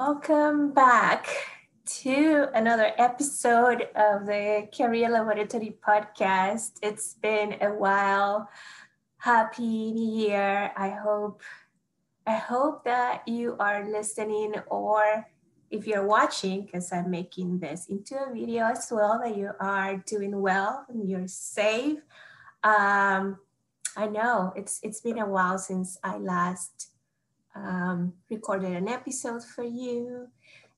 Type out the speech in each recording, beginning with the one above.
Welcome back to another episode of the Career Laboratory podcast. It's been a while. Happy New Year. I hope I hope that you are listening or if you're watching, because I'm making this into a video as well, that you are doing well and you're safe. Um, I know it's it's been a while since I last um, recorded an episode for you.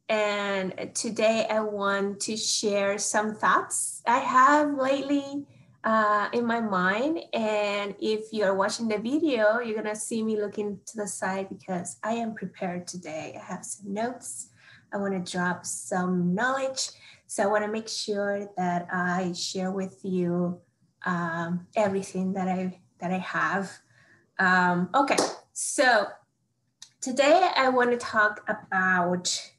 And today I want to share some thoughts I have lately uh, in my mind. And if you're watching the video, you're going to see me looking to the side because I am prepared today. I have some notes. I want to drop some knowledge. So I want to make sure that I share with you um, everything that I that I have. Um, okay, so Today, I want to talk about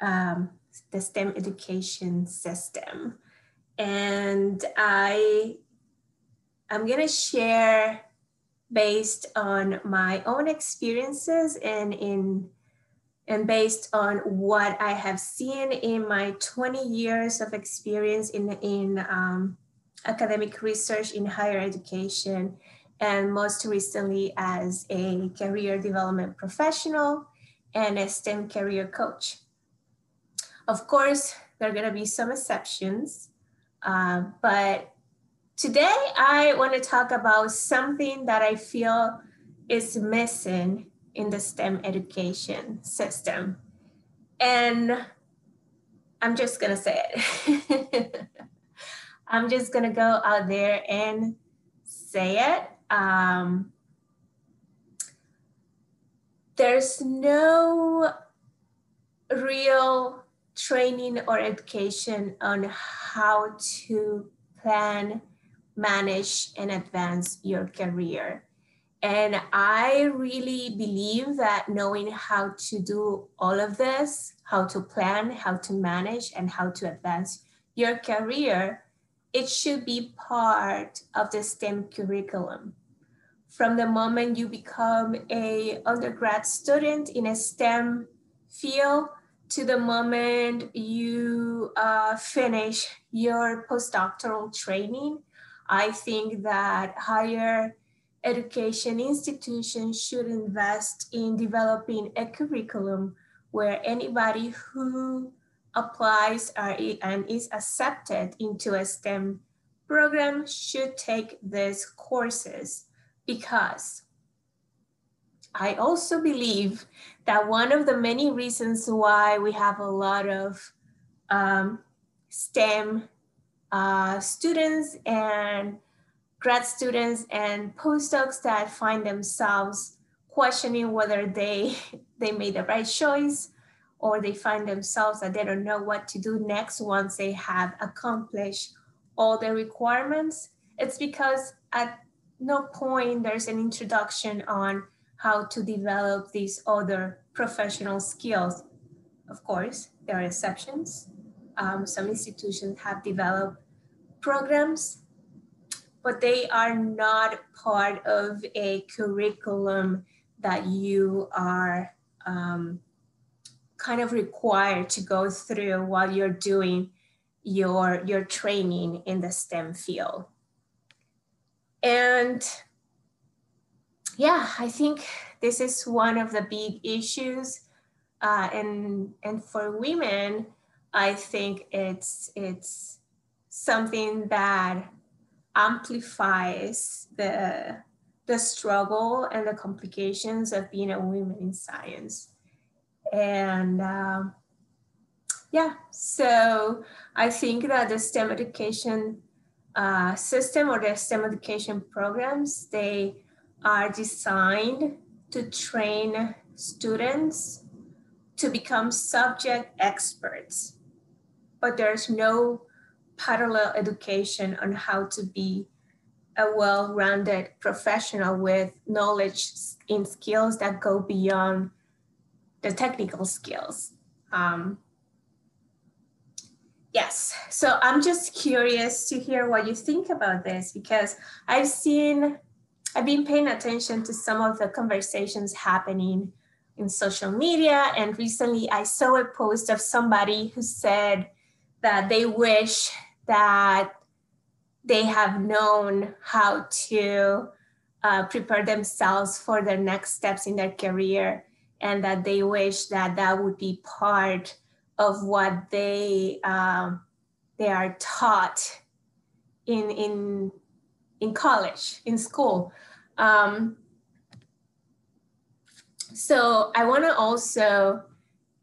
um, the STEM education system. And I, I'm going to share based on my own experiences and in and based on what I have seen in my 20 years of experience in, in um, academic research in higher education and most recently as a career development professional and a STEM career coach. Of course, there are going to be some exceptions, uh, but today I want to talk about something that I feel is missing in the STEM education system. And I'm just going to say it. I'm just going to go out there and say it um, there's no real training or education on how to plan, manage, and advance your career. And I really believe that knowing how to do all of this, how to plan, how to manage, and how to advance your career, it should be part of the STEM curriculum from the moment you become a undergrad student in a STEM field to the moment you uh, finish your postdoctoral training. I think that higher education institutions should invest in developing a curriculum where anybody who applies and is accepted into a STEM program should take these courses because I also believe that one of the many reasons why we have a lot of um, STEM uh, students and grad students and postdocs that find themselves questioning whether they they made the right choice or they find themselves that they don't know what to do next once they have accomplished all the requirements. It's because at no point there's an introduction on how to develop these other professional skills. Of course, there are exceptions. Um, some institutions have developed programs, but they are not part of a curriculum that you are um, kind of required to go through while you're doing your, your training in the STEM field. And yeah, I think this is one of the big issues. Uh, and and for women, I think it's it's something that amplifies the the struggle and the complications of being a woman in science. And um, yeah, so I think that the STEM education uh, system or the STEM education programs, they are designed to train students to become subject experts. But there's no parallel education on how to be a well-rounded professional with knowledge in skills that go beyond the technical skills. Um, Yes. So I'm just curious to hear what you think about this because I've seen, I've been paying attention to some of the conversations happening in social media. And recently I saw a post of somebody who said that they wish that they have known how to uh, prepare themselves for their next steps in their career and that they wish that that would be part of what they um, they are taught in in in college in school um, so i want to also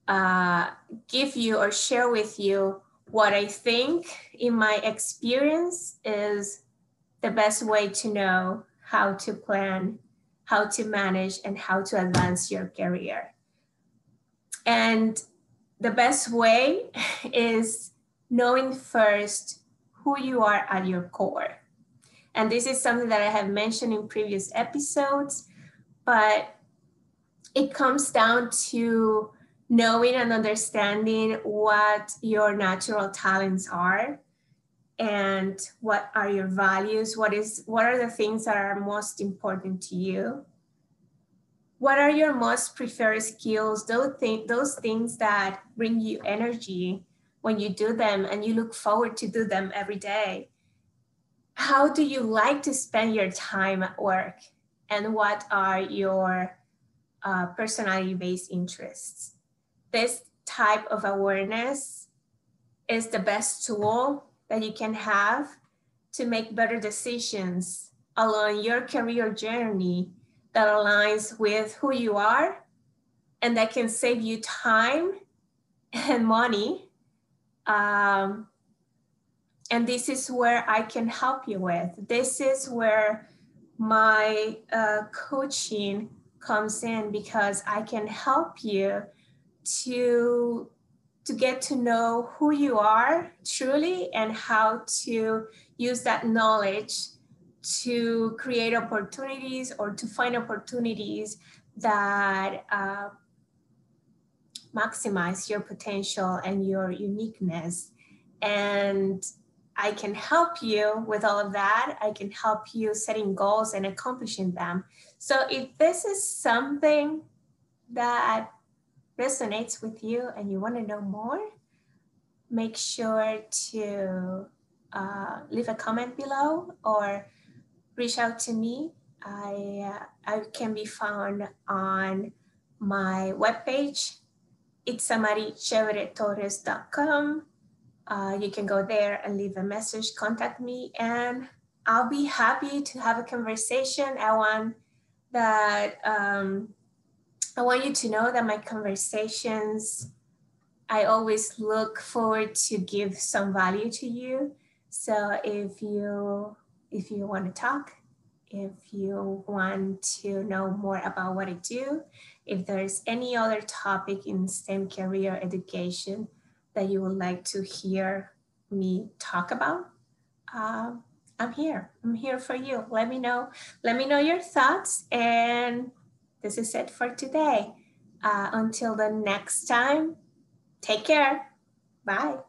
uh, give you or share with you what i think in my experience is the best way to know how to plan, how to manage, and how to advance your career. And the best way is knowing first who you are at your core. And this is something that I have mentioned in previous episodes, but it comes down to knowing and understanding what your natural talents are and what are your values what is what are the things that are most important to you what are your most preferred skills? Those, th- those things that bring you energy when you do them and you look forward to do them every day. How do you like to spend your time at work? And what are your uh, personality based interests? This type of awareness is the best tool that you can have to make better decisions along your career journey that aligns with who you are and that can save you time and money. Um, and this is where I can help you with. This is where my uh, coaching comes in because I can help you to to get to know who you are truly and how to use that knowledge to create opportunities or to find opportunities that uh, maximize your potential and your uniqueness. And I can help you with all of that. I can help you setting goals and accomplishing them. So if this is something that resonates with you and you want to know more, make sure to uh, leave a comment below or reach out to me. I, uh, I can be found on my webpage, itsamaricheveretorres.com. Uh, you can go there and leave a message, contact me, and I'll be happy to have a conversation. I want that um, I want you to know that my conversations, I always look forward to give some value to you. So if you if you want to talk, if you want to know more about what I do, if there's any other topic in STEM career education that you would like to hear me talk about, uh, I'm here. I'm here for you. Let me know. Let me know your thoughts and this is it for today. Uh, until the next time, take care. Bye.